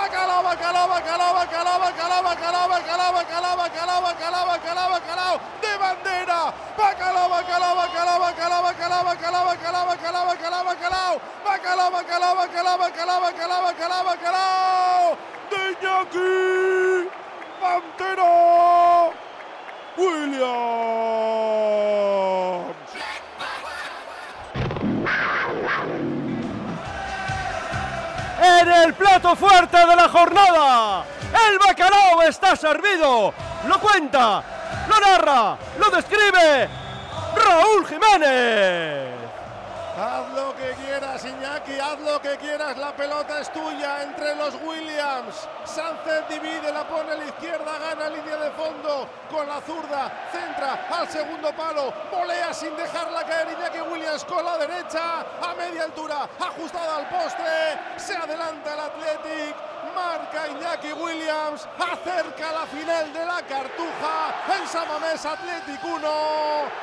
Bacalao, Bacalao, Bacalao, Bacalao, Bacalao, Bacalao, Bacalao, Bacalao, Bacalao, Bacalao, Bacalao, Bacalao, de bandera, Bacalao, Bacalao, Bacalao, Bacalao, Bacalao, Bacalao, Bacalao, Bacalao, Bacalao, Bacalao, Bacalao, Bacalao, Bacalao, Bacalao, Bacalao, Bacalao, Bacalao, Williams. En el plato fuerte de la jornada. El bacalao está servido. Lo cuenta, lo narra, lo describe Raúl Jiménez. Haz lo que quieras, Iñaki, haz lo que quieras, la pelota es tuya entre los Williams. Sánchez divide, la pone a la izquierda, gana línea con la zurda, centra al segundo palo, volea sin dejarla caer Iñaki Williams con la derecha, a media altura, ajustada al poste, se adelanta el Athletic, marca Iñaki Williams, acerca la final de la Cartuja, en Samamés Athletic 1,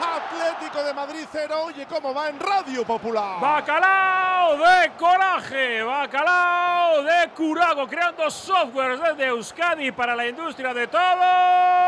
Atlético de Madrid 0, oye cómo va en Radio Popular. Bacalao de coraje, bacalao de curago, creando software desde Euskadi para la industria de todo.